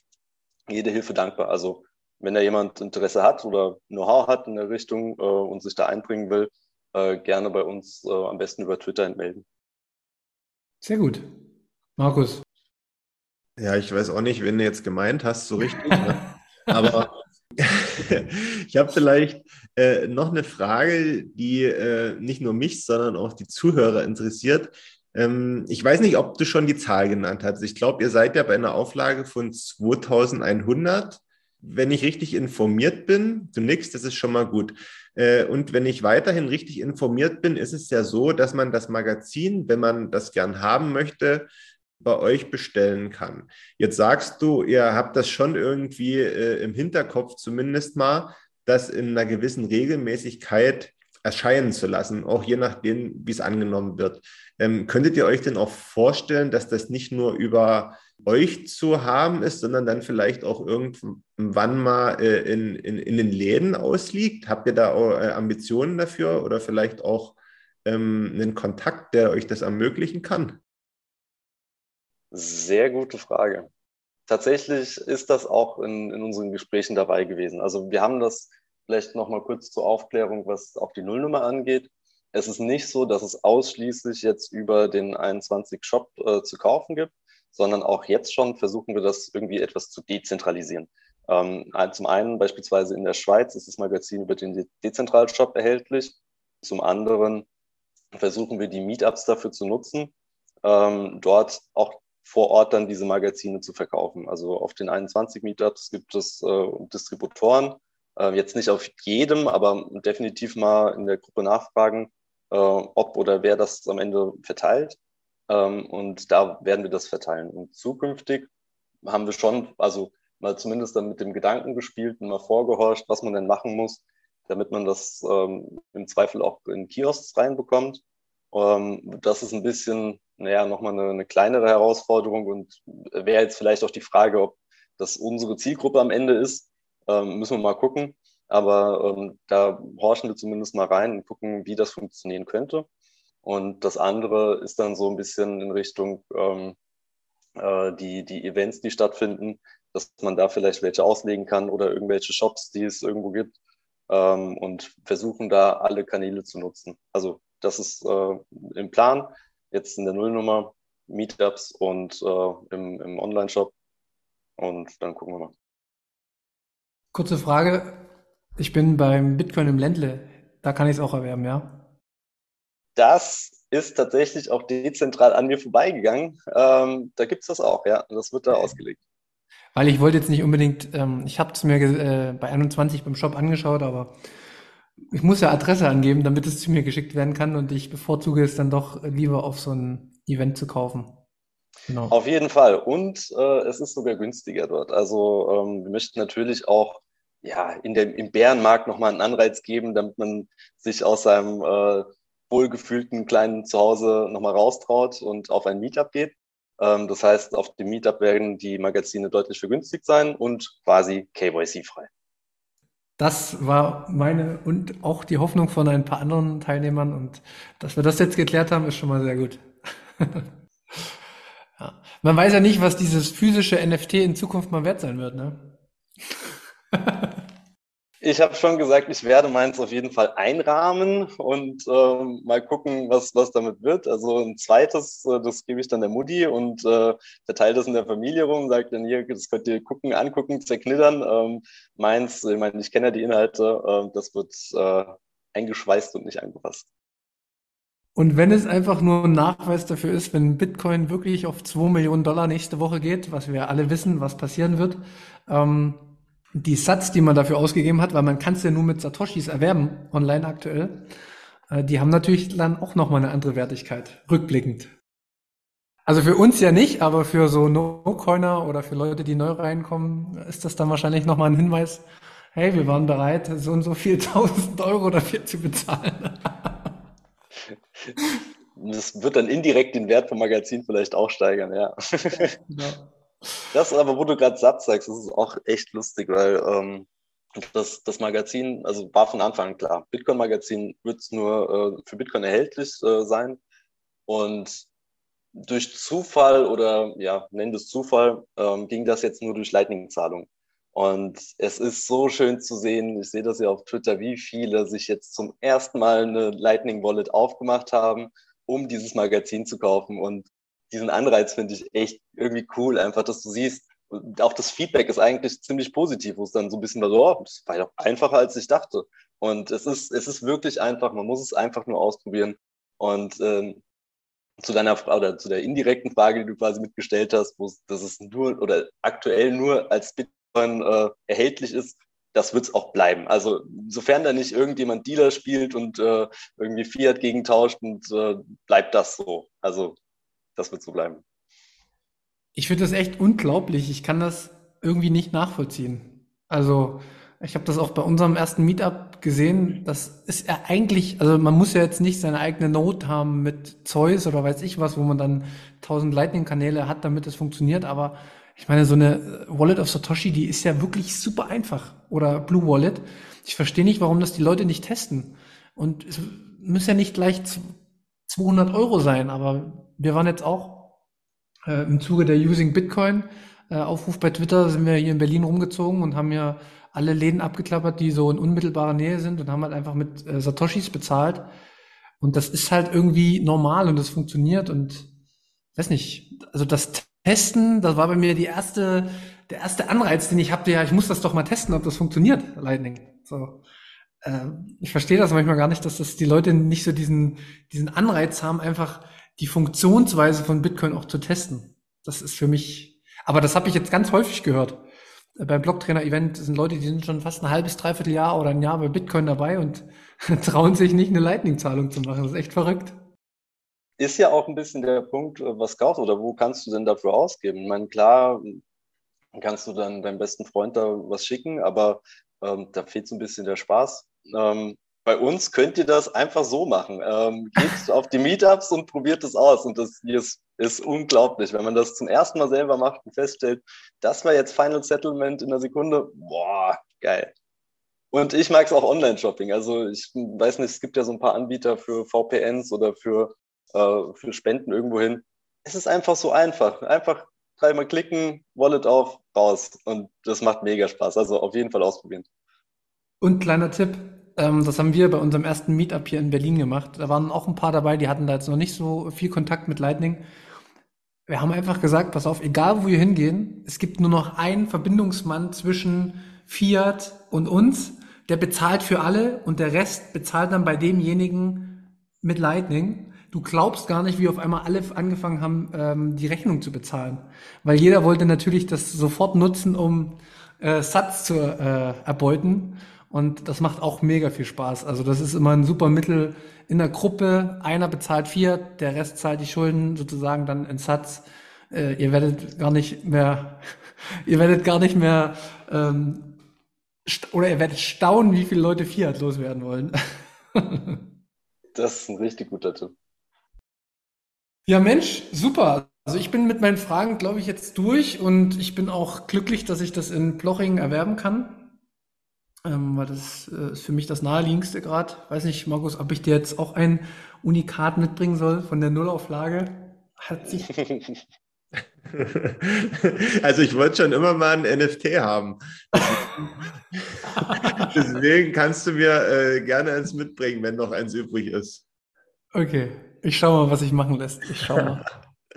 jede Hilfe dankbar. Also wenn da jemand Interesse hat oder Know-how hat in der Richtung äh, und sich da einbringen will, äh, gerne bei uns äh, am besten über Twitter entmelden. Sehr gut. Markus. Ja, ich weiß auch nicht, wen du jetzt gemeint hast, so richtig. ne? Aber ich habe vielleicht äh, noch eine Frage, die äh, nicht nur mich, sondern auch die Zuhörer interessiert. Ähm, ich weiß nicht, ob du schon die Zahl genannt hast. Ich glaube, ihr seid ja bei einer Auflage von 2100. Wenn ich richtig informiert bin, zunächst, das ist schon mal gut. Äh, und wenn ich weiterhin richtig informiert bin, ist es ja so, dass man das Magazin, wenn man das gern haben möchte, bei euch bestellen kann. Jetzt sagst du, ihr habt das schon irgendwie äh, im Hinterkopf zumindest mal, dass in einer gewissen Regelmäßigkeit erscheinen zu lassen, auch je nachdem, wie es angenommen wird. Ähm, könntet ihr euch denn auch vorstellen, dass das nicht nur über euch zu haben ist, sondern dann vielleicht auch irgendwann mal äh, in, in, in den Läden ausliegt? Habt ihr da äh, Ambitionen dafür oder vielleicht auch ähm, einen Kontakt, der euch das ermöglichen kann? Sehr gute Frage. Tatsächlich ist das auch in, in unseren Gesprächen dabei gewesen. Also wir haben das Vielleicht noch mal kurz zur Aufklärung, was auch die Nullnummer angeht. Es ist nicht so, dass es ausschließlich jetzt über den 21 Shop äh, zu kaufen gibt, sondern auch jetzt schon versuchen wir das irgendwie etwas zu dezentralisieren. Ähm, zum einen beispielsweise in der Schweiz ist das Magazin über den De dezentralen Shop erhältlich. Zum anderen versuchen wir die Meetups dafür zu nutzen, ähm, dort auch vor Ort dann diese Magazine zu verkaufen. Also auf den 21 Meetups gibt es äh, Distributoren, jetzt nicht auf jedem, aber definitiv mal in der Gruppe nachfragen, äh, ob oder wer das am Ende verteilt. Ähm, und da werden wir das verteilen. Und zukünftig haben wir schon, also mal zumindest dann mit dem Gedanken gespielt und mal vorgehorcht, was man denn machen muss, damit man das ähm, im Zweifel auch in Kiosks reinbekommt. Ähm, das ist ein bisschen, naja, nochmal eine, eine kleinere Herausforderung und wäre jetzt vielleicht auch die Frage, ob das unsere Zielgruppe am Ende ist. Ähm, müssen wir mal gucken. Aber ähm, da horchen wir zumindest mal rein und gucken, wie das funktionieren könnte. Und das andere ist dann so ein bisschen in Richtung ähm, äh, die, die Events, die stattfinden, dass man da vielleicht welche auslegen kann oder irgendwelche Shops, die es irgendwo gibt. Ähm, und versuchen da alle Kanäle zu nutzen. Also das ist äh, im Plan, jetzt in der Nullnummer, Meetups und äh, im, im Online-Shop. Und dann gucken wir mal. Kurze Frage. Ich bin beim Bitcoin im Ländle. Da kann ich es auch erwerben, ja? Das ist tatsächlich auch dezentral an mir vorbeigegangen. Ähm, da gibt es das auch, ja. Das wird da okay. ausgelegt. Weil ich wollte jetzt nicht unbedingt, ähm, ich habe es mir äh, bei 21 beim Shop angeschaut, aber ich muss ja Adresse angeben, damit es zu mir geschickt werden kann und ich bevorzuge es dann doch lieber auf so ein Event zu kaufen. Genau. Auf jeden Fall. Und äh, es ist sogar günstiger dort. Also ähm, wir möchten natürlich auch ja, in dem, im Bärenmarkt nochmal einen Anreiz geben, damit man sich aus seinem äh, wohlgefühlten kleinen Zuhause nochmal raustraut und auf ein Meetup geht. Ähm, das heißt, auf dem Meetup werden die Magazine deutlich vergünstigt sein und quasi KYC-frei. Das war meine und auch die Hoffnung von ein paar anderen Teilnehmern und dass wir das jetzt geklärt haben, ist schon mal sehr gut. ja. Man weiß ja nicht, was dieses physische NFT in Zukunft mal wert sein wird, ne? Ich habe schon gesagt, ich werde meins auf jeden Fall einrahmen und ähm, mal gucken, was, was damit wird. Also ein zweites, äh, das gebe ich dann der Mutti und äh, verteile das in der Familie rum, sagt dann hier, das könnt ihr gucken, angucken, zerknittern. Ähm, meins, ich meine, ich kenne ja die Inhalte, äh, das wird äh, eingeschweißt und nicht angepasst. Und wenn es einfach nur ein Nachweis dafür ist, wenn Bitcoin wirklich auf 2 Millionen Dollar nächste Woche geht, was wir alle wissen, was passieren wird, ähm, die Satz, die man dafür ausgegeben hat, weil man kann es ja nur mit Satoshis erwerben, online aktuell, äh, die haben natürlich dann auch nochmal eine andere Wertigkeit, rückblickend. Also für uns ja nicht, aber für so No-Coiner oder für Leute, die neu reinkommen, ist das dann wahrscheinlich nochmal ein Hinweis, hey, wir waren bereit, so und so viel tausend Euro dafür zu bezahlen. Das wird dann indirekt den Wert vom Magazin vielleicht auch steigern, ja. Genau. Das aber, wo du gerade Satz sagst, das ist auch echt lustig, weil ähm, das, das Magazin, also war von Anfang an klar, Bitcoin-Magazin wird nur äh, für Bitcoin erhältlich äh, sein. Und durch Zufall oder ja, nenn es Zufall, ähm, ging das jetzt nur durch Lightning-Zahlung. Und es ist so schön zu sehen, ich sehe das ja auf Twitter, wie viele sich jetzt zum ersten Mal eine Lightning Wallet aufgemacht haben, um dieses Magazin zu kaufen. Und diesen Anreiz finde ich echt irgendwie cool, einfach, dass du siehst, auch das Feedback ist eigentlich ziemlich positiv, wo es dann so ein bisschen war, so, oh, das war doch einfacher, als ich dachte. Und es ist, es ist wirklich einfach, man muss es einfach nur ausprobieren. Und ähm, zu deiner oder zu der indirekten Frage, die du quasi mitgestellt hast, wo es, dass es nur oder aktuell nur als Bitcoin äh, erhältlich ist, das wird es auch bleiben. Also sofern da nicht irgendjemand Dealer spielt und äh, irgendwie Fiat gegentauscht und äh, bleibt das so. Also das wird so bleiben. Ich finde das echt unglaublich. Ich kann das irgendwie nicht nachvollziehen. Also Ich habe das auch bei unserem ersten Meetup gesehen. Das ist ja eigentlich, also man muss ja jetzt nicht seine eigene Note haben mit Zeus oder weiß ich was, wo man dann tausend Lightning-Kanäle hat, damit es funktioniert. Aber ich meine, so eine Wallet of Satoshi, die ist ja wirklich super einfach. Oder Blue Wallet. Ich verstehe nicht, warum das die Leute nicht testen. Und es muss ja nicht gleich 200 Euro sein, aber wir waren jetzt auch äh, im Zuge der Using Bitcoin äh, Aufruf bei Twitter sind wir hier in Berlin rumgezogen und haben ja alle Läden abgeklappert, die so in unmittelbarer Nähe sind und haben halt einfach mit äh, Satoshis bezahlt. Und das ist halt irgendwie normal und das funktioniert und weiß nicht, also das Testen, das war bei mir die erste, der erste Anreiz, den ich hatte, ja, ich muss das doch mal testen, ob das funktioniert, Lightning. So. Äh, ich verstehe das manchmal gar nicht, dass das die Leute nicht so diesen, diesen Anreiz haben, einfach die Funktionsweise von Bitcoin auch zu testen. Das ist für mich, aber das habe ich jetzt ganz häufig gehört beim Blocktrainer-Event sind Leute, die sind schon fast ein halbes, dreiviertel Jahr oder ein Jahr bei Bitcoin dabei und trauen sich nicht, eine Lightning-Zahlung zu machen. Das ist echt verrückt. Ist ja auch ein bisschen der Punkt, was kaufst oder wo kannst du denn dafür ausgeben? Ich meine, klar, kannst du dann deinem besten Freund da was schicken, aber ähm, da fehlt so ein bisschen der Spaß. Ähm, bei uns könnt ihr das einfach so machen. Ähm, geht auf die Meetups und probiert es aus. Und das ist, ist unglaublich, wenn man das zum ersten Mal selber macht und feststellt, das war jetzt Final Settlement in einer Sekunde. Boah, geil. Und ich mag es auch Online-Shopping. Also ich weiß nicht, es gibt ja so ein paar Anbieter für VPNs oder für, äh, für Spenden irgendwohin. Es ist einfach so einfach. Einfach dreimal klicken, Wallet auf, raus. Und das macht mega Spaß. Also auf jeden Fall ausprobieren. Und kleiner Tipp, ähm, das haben wir bei unserem ersten Meetup hier in Berlin gemacht. Da waren auch ein paar dabei, die hatten da jetzt noch nicht so viel Kontakt mit Lightning. Wir haben einfach gesagt, pass auf, egal wo wir hingehen, es gibt nur noch einen Verbindungsmann zwischen Fiat und uns, der bezahlt für alle und der Rest bezahlt dann bei demjenigen mit Lightning. Du glaubst gar nicht, wie auf einmal alle angefangen haben, ähm, die Rechnung zu bezahlen. Weil jeder wollte natürlich das sofort nutzen, um äh, Satz zu äh, erbeuten. Und das macht auch mega viel Spaß. Also das ist immer ein super Mittel in der Gruppe. Einer bezahlt vier, der Rest zahlt die Schulden sozusagen dann in Satz. Äh, ihr werdet gar nicht mehr, ihr werdet gar nicht mehr, ähm, oder ihr werdet staunen, wie viele Leute Fiat loswerden wollen. das ist ein richtig guter Tipp. Ja, Mensch, super. Also ich bin mit meinen Fragen, glaube ich, jetzt durch und ich bin auch glücklich, dass ich das in Ploching erwerben kann ähm, weil das äh, ist für mich das naheliegendste gerade. Weiß nicht, Markus, ob ich dir jetzt auch ein Unikat mitbringen soll von der Nullauflage. Hat sich. Also ich wollte schon immer mal ein NFT haben. Deswegen kannst du mir äh, gerne eins mitbringen, wenn noch eins übrig ist. Okay, ich schaue mal, was sich machen lässt. Ich schaue mal.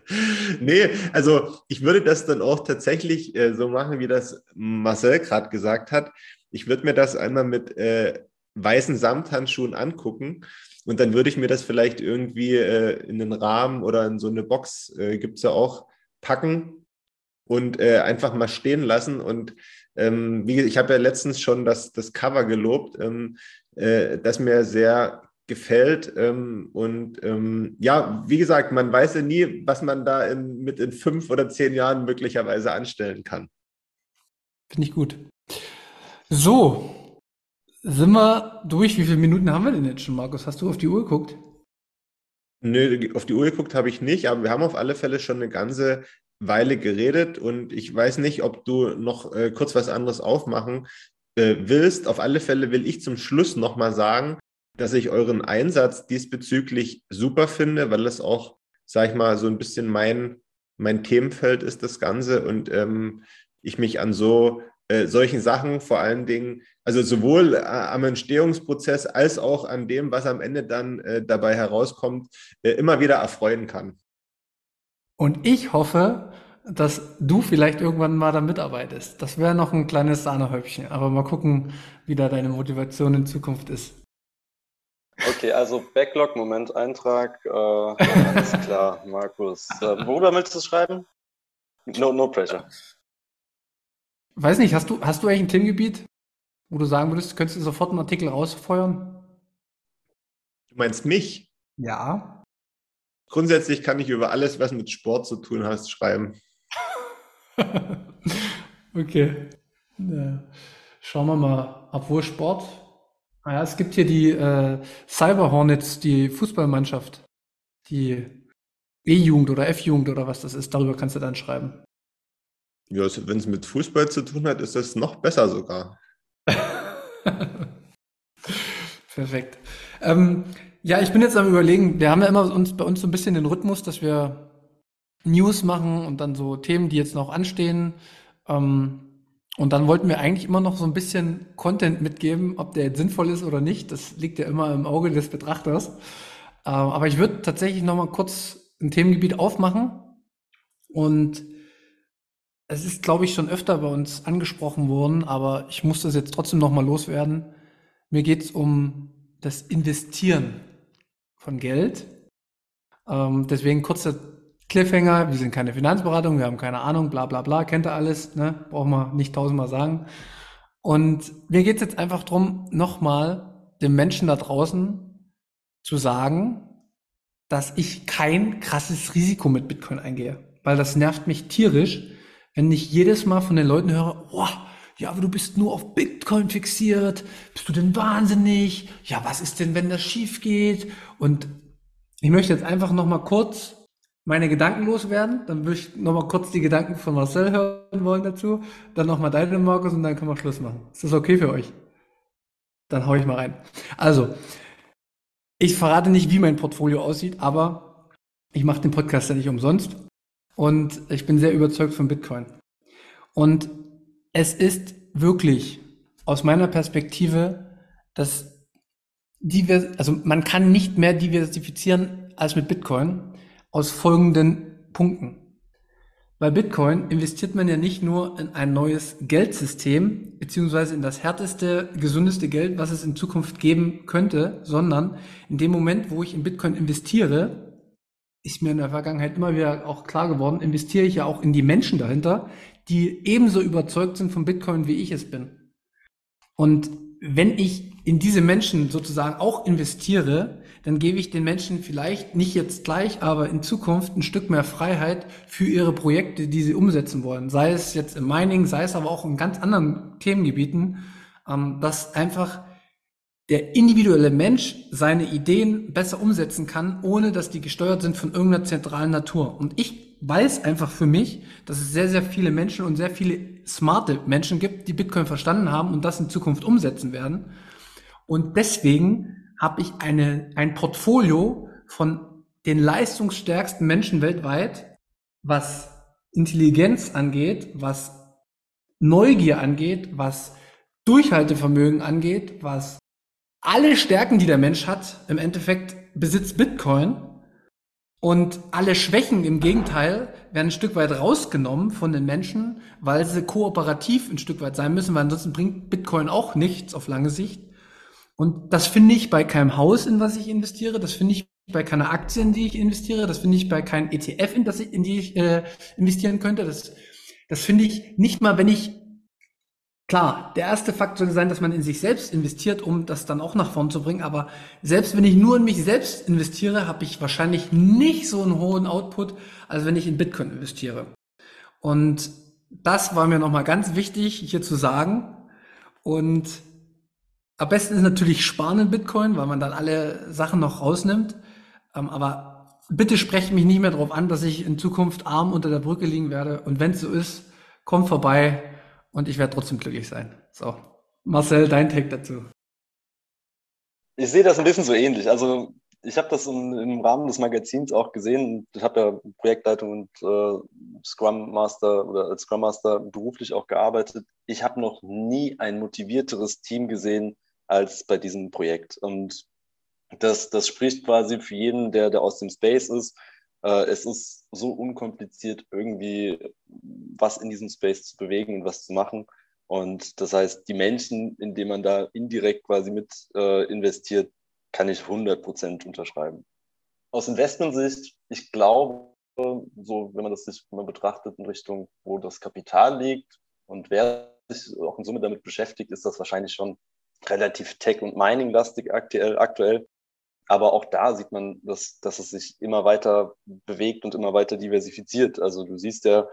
nee, also ich würde das dann auch tatsächlich äh, so machen, wie das Marcel gerade gesagt hat. Ich würde mir das einmal mit äh, weißen Samthandschuhen angucken und dann würde ich mir das vielleicht irgendwie äh, in einen Rahmen oder in so eine Box, äh, gibt es ja auch, packen und äh, einfach mal stehen lassen. Und ähm, wie ich habe ja letztens schon das, das Cover gelobt, ähm, äh, das mir sehr gefällt. Ähm, und ähm, ja, wie gesagt, man weiß ja nie, was man da in, mit in fünf oder zehn Jahren möglicherweise anstellen kann. Finde ich gut. So, sind wir durch? Wie viele Minuten haben wir denn jetzt schon, Markus? Hast du auf die Uhr geguckt? Nö, auf die Uhr geguckt habe ich nicht, aber wir haben auf alle Fälle schon eine ganze Weile geredet und ich weiß nicht, ob du noch äh, kurz was anderes aufmachen äh, willst. Auf alle Fälle will ich zum Schluss nochmal sagen, dass ich euren Einsatz diesbezüglich super finde, weil es auch, sag ich mal, so ein bisschen mein, mein Themenfeld ist, das Ganze und ähm, ich mich an so äh, solchen Sachen vor allen Dingen, also sowohl äh, am Entstehungsprozess als auch an dem, was am Ende dann äh, dabei herauskommt, äh, immer wieder erfreuen kann. Und ich hoffe, dass du vielleicht irgendwann mal da mitarbeitest. Das wäre noch ein kleines Sahnehäubchen. Aber mal gucken, wie da deine Motivation in Zukunft ist. Okay, also Backlog-Moment, Eintrag. Äh, alles klar, Markus. Äh, worüber willst du schreiben? No, no pressure. Weiß nicht, hast du, hast du eigentlich ein Themengebiet, wo du sagen würdest, könntest du sofort einen Artikel rausfeuern? Du meinst mich? Ja. Grundsätzlich kann ich über alles, was mit Sport zu tun hat, schreiben. okay. Ja. Schauen wir mal, obwohl Sport. Naja, es gibt hier die äh, Cyber Hornets, die Fußballmannschaft. Die E-Jugend oder F-Jugend oder was das ist. Darüber kannst du dann schreiben. Ja, wenn es mit Fußball zu tun hat, ist das noch besser sogar. Perfekt. Ähm, ja, ich bin jetzt am überlegen, wir haben ja immer uns bei uns so ein bisschen den Rhythmus, dass wir News machen und dann so Themen, die jetzt noch anstehen. Ähm, und dann wollten wir eigentlich immer noch so ein bisschen Content mitgeben, ob der jetzt sinnvoll ist oder nicht. Das liegt ja immer im Auge des Betrachters. Ähm, aber ich würde tatsächlich noch mal kurz ein Themengebiet aufmachen. Und es ist, glaube ich, schon öfter bei uns angesprochen worden, aber ich muss das jetzt trotzdem noch mal loswerden. Mir geht es um das Investieren von Geld. Ähm, deswegen kurzer Cliffhanger, wir sind keine Finanzberatung, wir haben keine Ahnung, bla bla bla, kennt ihr alles, ne? brauchen wir nicht tausendmal sagen. Und mir geht es jetzt einfach darum, nochmal dem Menschen da draußen zu sagen, dass ich kein krasses Risiko mit Bitcoin eingehe. Weil das nervt mich tierisch, wenn ich jedes Mal von den Leuten höre, boah, ja, aber du bist nur auf Bitcoin fixiert, bist du denn wahnsinnig? Ja, was ist denn, wenn das schief geht? Und ich möchte jetzt einfach nochmal kurz meine Gedanken loswerden. Dann würde ich nochmal kurz die Gedanken von Marcel hören wollen dazu. Dann nochmal deine, Markus, und dann können wir Schluss machen. Ist das okay für euch? Dann hau ich mal rein. Also, ich verrate nicht, wie mein Portfolio aussieht, aber ich mache den Podcast ja nicht umsonst. Und ich bin sehr überzeugt von Bitcoin. Und es ist wirklich aus meiner Perspektive das divers, also man kann nicht mehr diversifizieren als mit Bitcoin aus folgenden Punkten. Bei Bitcoin investiert man ja nicht nur in ein neues Geldsystem, beziehungsweise in das härteste, gesundeste Geld, was es in Zukunft geben könnte, sondern in dem Moment, wo ich in Bitcoin investiere, ist mir in der Vergangenheit immer wieder auch klar geworden, investiere ich ja auch in die Menschen dahinter, die ebenso überzeugt sind von Bitcoin, wie ich es bin. Und wenn ich in diese Menschen sozusagen auch investiere, dann gebe ich den Menschen vielleicht nicht jetzt gleich, aber in Zukunft ein Stück mehr Freiheit für ihre Projekte, die sie umsetzen wollen. Sei es jetzt im Mining, sei es aber auch in ganz anderen Themengebieten, ähm, dass einfach der individuelle Mensch seine Ideen besser umsetzen kann, ohne dass die gesteuert sind von irgendeiner zentralen Natur. Und ich weiß einfach für mich, dass es sehr, sehr viele Menschen und sehr viele smarte Menschen gibt, die Bitcoin verstanden haben und das in Zukunft umsetzen werden. Und deswegen habe ich eine, ein Portfolio von den leistungsstärksten Menschen weltweit, was Intelligenz angeht, was Neugier angeht, was Durchhaltevermögen angeht, was alle Stärken, die der Mensch hat, im Endeffekt besitzt Bitcoin. Und alle Schwächen im Gegenteil werden ein Stück weit rausgenommen von den Menschen, weil sie kooperativ ein Stück weit sein müssen, weil ansonsten bringt Bitcoin auch nichts auf lange Sicht. Und das finde ich bei keinem Haus, in was ich investiere, das finde ich bei keiner Aktie, in die ich investiere, das finde ich bei keinem ETF, in, das ich, in die ich äh, investieren könnte. Das, das finde ich nicht mal, wenn ich Klar, der erste Fakt sollte sein, dass man in sich selbst investiert, um das dann auch nach vorn zu bringen. Aber selbst wenn ich nur in mich selbst investiere, habe ich wahrscheinlich nicht so einen hohen Output, als wenn ich in Bitcoin investiere. Und das war mir nochmal ganz wichtig hier zu sagen. Und am besten ist natürlich sparen in Bitcoin, weil man dann alle Sachen noch rausnimmt. Ähm, aber bitte sprecht mich nicht mehr darauf an, dass ich in Zukunft arm unter der Brücke liegen werde. Und wenn es so ist, kommt vorbei und ich werde trotzdem glücklich sein. So. Marcel, dein Take dazu. Ich sehe das ein bisschen so ähnlich. Also ich habe das im, im, Rahmen des Magazins auch gesehen. Ich habe ja Projektleitung und äh, Scrum Master oder als Scrum Master beruflich auch gearbeitet. Ich habe noch nie ein motivierteres Team gesehen, als bei diesem Projekt. Und das, das spricht quasi für jeden, der, der aus dem Space ist. Äh, es ist so unkompliziert, irgendwie was in diesem Space zu bewegen und was zu machen. Und das heißt, die Menschen, in denen man da indirekt quasi mit äh, investiert, kann ich 100% unterschreiben. Aus Investmentsicht, ich glaube, so, wenn man das sich mal betrachtet in Richtung, wo das Kapital liegt und wer sich auch in Summe damit beschäftigt, ist das wahrscheinlich schon relativ tech- und mining-lastig aktuell, aktuell. Aber auch da sieht man, dass, dass es sich immer weiter bewegt und immer weiter diversifiziert. Also du siehst ja,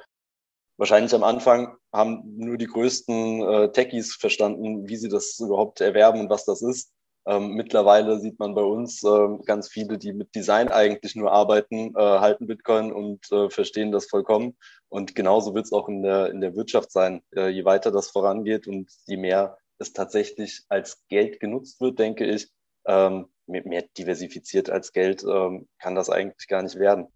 wahrscheinlich am Anfang haben nur die größten äh, Techies verstanden, wie sie das überhaupt erwerben und was das ist. Ähm, mittlerweile sieht man bei uns äh, ganz viele, die mit Design eigentlich nur arbeiten, äh, halten Bitcoin und äh, verstehen das vollkommen. Und genauso wird es auch in der, in der Wirtschaft sein. Äh, je weiter das vorangeht und je mehr es tatsächlich als Geld genutzt wird, denke ich, ähm, mehr diversifiziert als Geld ähm, kann das eigentlich gar nicht werden.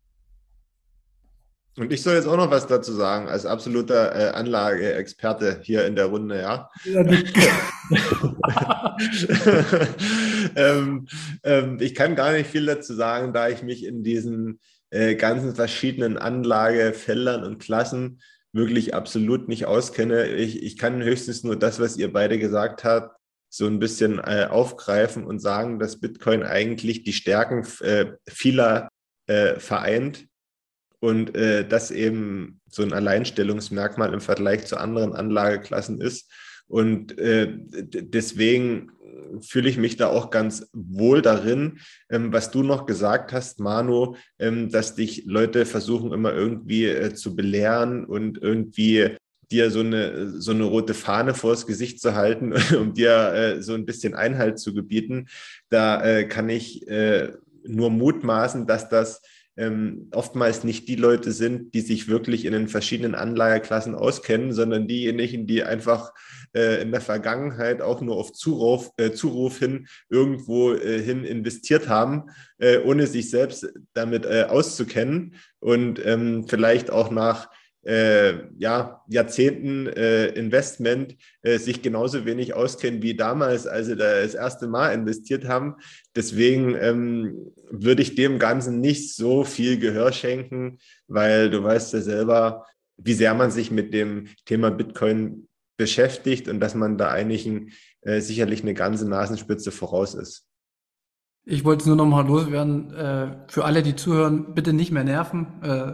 Und ich soll jetzt auch noch was dazu sagen, als absoluter äh, Anlageexperte hier in der Runde, ja. ähm, ähm, ich kann gar nicht viel dazu sagen, da ich mich in diesen äh, ganzen verschiedenen Anlagefeldern und Klassen wirklich absolut nicht auskenne. Ich, ich kann höchstens nur das, was ihr beide gesagt habt, so ein bisschen äh, aufgreifen und sagen, dass Bitcoin eigentlich die Stärken äh, vieler äh, vereint und äh, das eben so ein Alleinstellungsmerkmal im Vergleich zu anderen Anlageklassen ist. Und äh, deswegen fühle ich mich da auch ganz wohl darin, ähm, was du noch gesagt hast, Manu, ähm, dass dich Leute versuchen immer irgendwie äh, zu belehren und irgendwie dir so eine, so eine rote Fahne vors Gesicht zu halten, um dir äh, so ein bisschen Einhalt zu gebieten. Da äh, kann ich äh, nur mutmaßen, dass das ähm, oftmals nicht die Leute sind, die sich wirklich in den verschiedenen Anlageklassen auskennen, sondern diejenigen, die einfach äh, in der Vergangenheit auch nur auf Zuruf, äh, Zuruf hin irgendwo äh, hin investiert haben, äh, ohne sich selbst damit äh, auszukennen und ähm, vielleicht auch nach äh, ja, Jahrzehnten äh, Investment äh, sich genauso wenig auskennen wie damals, als sie da das erste Mal investiert haben. Deswegen ähm, würde ich dem Ganzen nicht so viel Gehör schenken, weil du weißt ja selber, wie sehr man sich mit dem Thema Bitcoin beschäftigt und dass man da eigentlich ein, äh, sicherlich eine ganze Nasenspitze voraus ist. Ich wollte es nur noch mal loswerden. Äh, für alle, die zuhören, bitte nicht mehr nerven. Äh,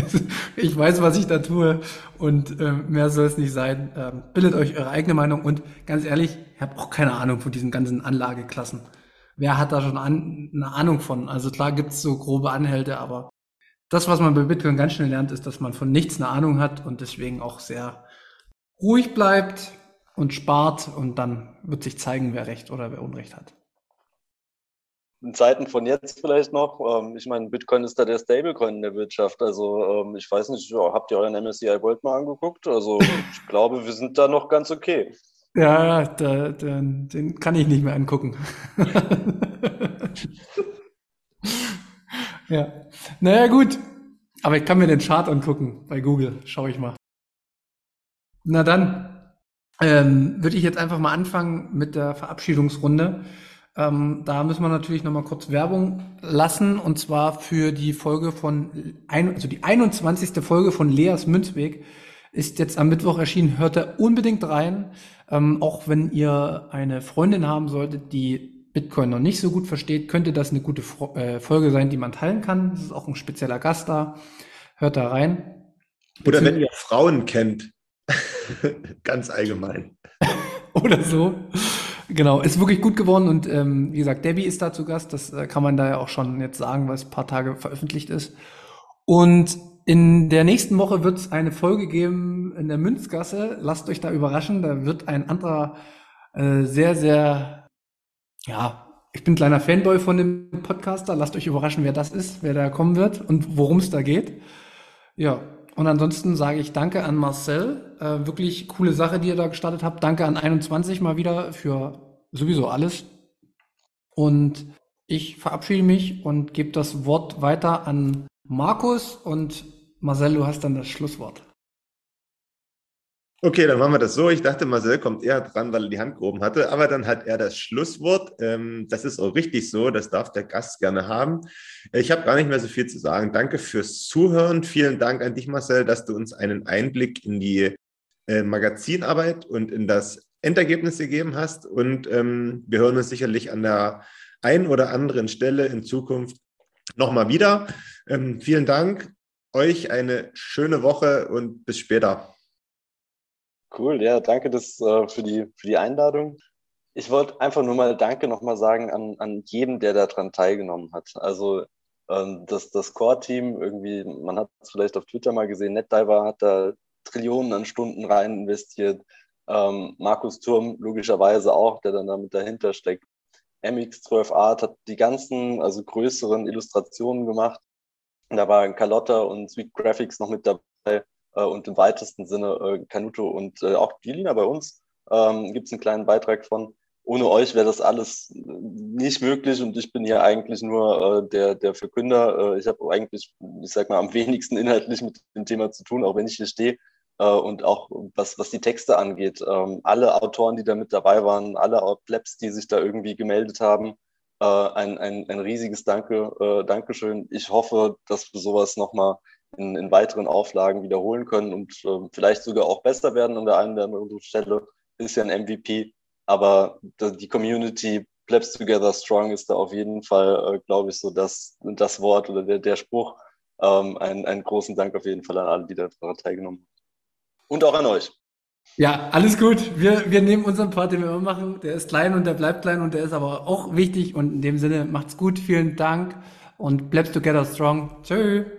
ich weiß, was ich da tue und äh, mehr soll es nicht sein. Ähm, bildet euch eure eigene Meinung und ganz ehrlich, ich habe auch keine Ahnung von diesen ganzen Anlageklassen. Wer hat da schon an, eine Ahnung von? Also klar gibt's so grobe Anhälte, aber das, was man bei Bitcoin ganz schnell lernt, ist, dass man von nichts eine Ahnung hat und deswegen auch sehr ruhig bleibt und spart und dann wird sich zeigen, wer Recht oder wer Unrecht hat in Zeiten von jetzt vielleicht noch, ähm, ich meine, Bitcoin ist da der Stablecoin in der Wirtschaft. Also ähm, ich weiß nicht, habt ihr euren MSCI World mal angeguckt? Also ich glaube, wir sind da noch ganz okay. Ja, da, da, den kann ich nicht mehr angucken. ja, naja gut. Aber ich kann mir den Chart angucken bei Google. Schau ich mal. Na dann ähm, würde ich jetzt einfach mal anfangen mit der Verabschiedungsrunde. Ähm, da müssen wir natürlich nochmal kurz Werbung lassen und zwar für die Folge von, ein, also die 21. Folge von Leas Münzweg ist jetzt am Mittwoch erschienen. Hört da unbedingt rein. Ähm, auch wenn ihr eine Freundin haben solltet, die Bitcoin noch nicht so gut versteht, könnte das eine gute äh, Folge sein, die man teilen kann. Das ist auch ein spezieller Gast da. Hört da rein. Oder wenn ihr Frauen kennt. Ganz allgemein. Oder so. Genau, ist wirklich gut geworden und ähm, wie gesagt, Debbie ist da zu Gast. Das äh, kann man da ja auch schon jetzt sagen, weil es ein paar Tage veröffentlicht ist. Und in der nächsten Woche wird es eine Folge geben in der Münzgasse. Lasst euch da überraschen. Da wird ein anderer äh, sehr, sehr, ja, ich bin ein kleiner Fanboy von dem Podcaster. Lasst euch überraschen, wer das ist, wer da kommen wird und worum es da geht. Ja, und ansonsten sage ich danke an Marcel. Äh, wirklich coole Sache, die ihr da gestartet habt. Danke an 21 mal wieder für sowieso alles. Und ich verabschiede mich und gebe das Wort weiter an Markus und Marcel, du hast dann das Schlusswort. Okay, dann machen wir das so. Ich dachte, Marcel kommt eher dran, weil er die Hand gehoben hatte, aber dann hat er das Schlusswort. Ähm, das ist auch richtig so, das darf der Gast gerne haben. Ich habe gar nicht mehr so viel zu sagen. Danke fürs Zuhören. Vielen Dank an dich, Marcel, dass du uns einen Einblick in die äh, Magazinarbeit und in das Endergebnis gegeben hast. Und ähm, wir hören uns sicherlich an der einen oder anderen Stelle in Zukunft nochmal wieder. Ähm, vielen Dank. Euch eine schöne Woche und bis später. Cool, ja, danke das, äh, für, die, für die Einladung. Ich wollte einfach nur mal Danke nochmal sagen an, an jeden, der daran teilgenommen hat. Also ähm, das, das Core-Team, irgendwie, man hat es vielleicht auf Twitter mal gesehen, NetDiver hat da Trillionen an Stunden rein investiert. Ähm, Markus Turm logischerweise auch, der dann damit dahinter steckt. MX12 Art hat die ganzen, also größeren Illustrationen gemacht. Da war Carlotta und Sweet Graphics noch mit dabei und im weitesten Sinne äh, Canuto und äh, auch die bei uns ähm, gibt es einen kleinen Beitrag von. Ohne euch wäre das alles nicht möglich und ich bin hier eigentlich nur äh, der, der Verkünder. Äh, ich habe eigentlich, ich sag mal, am wenigsten inhaltlich mit dem Thema zu tun, auch wenn ich hier stehe. Äh, und auch was, was die Texte angeht. Ähm, alle Autoren, die da mit dabei waren, alle Plebs, die sich da irgendwie gemeldet haben, äh, ein, ein, ein riesiges Danke, äh, Dankeschön. Ich hoffe, dass wir sowas nochmal in, in weiteren Auflagen wiederholen können und äh, vielleicht sogar auch besser werden an der einen oder anderen Stelle. Ist ja ein MVP, aber die Community Plebs Together Strong ist da auf jeden Fall, äh, glaube ich, so das, das Wort oder der, der Spruch. Ähm, einen, einen großen Dank auf jeden Fall an alle, die daran teilgenommen haben. Und auch an euch. Ja, alles gut. Wir, wir nehmen unseren Part, den wir immer machen. Der ist klein und der bleibt klein und der ist aber auch wichtig. Und in dem Sinne macht's gut. Vielen Dank und bleibst together strong. Tschüss.